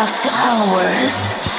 after hours.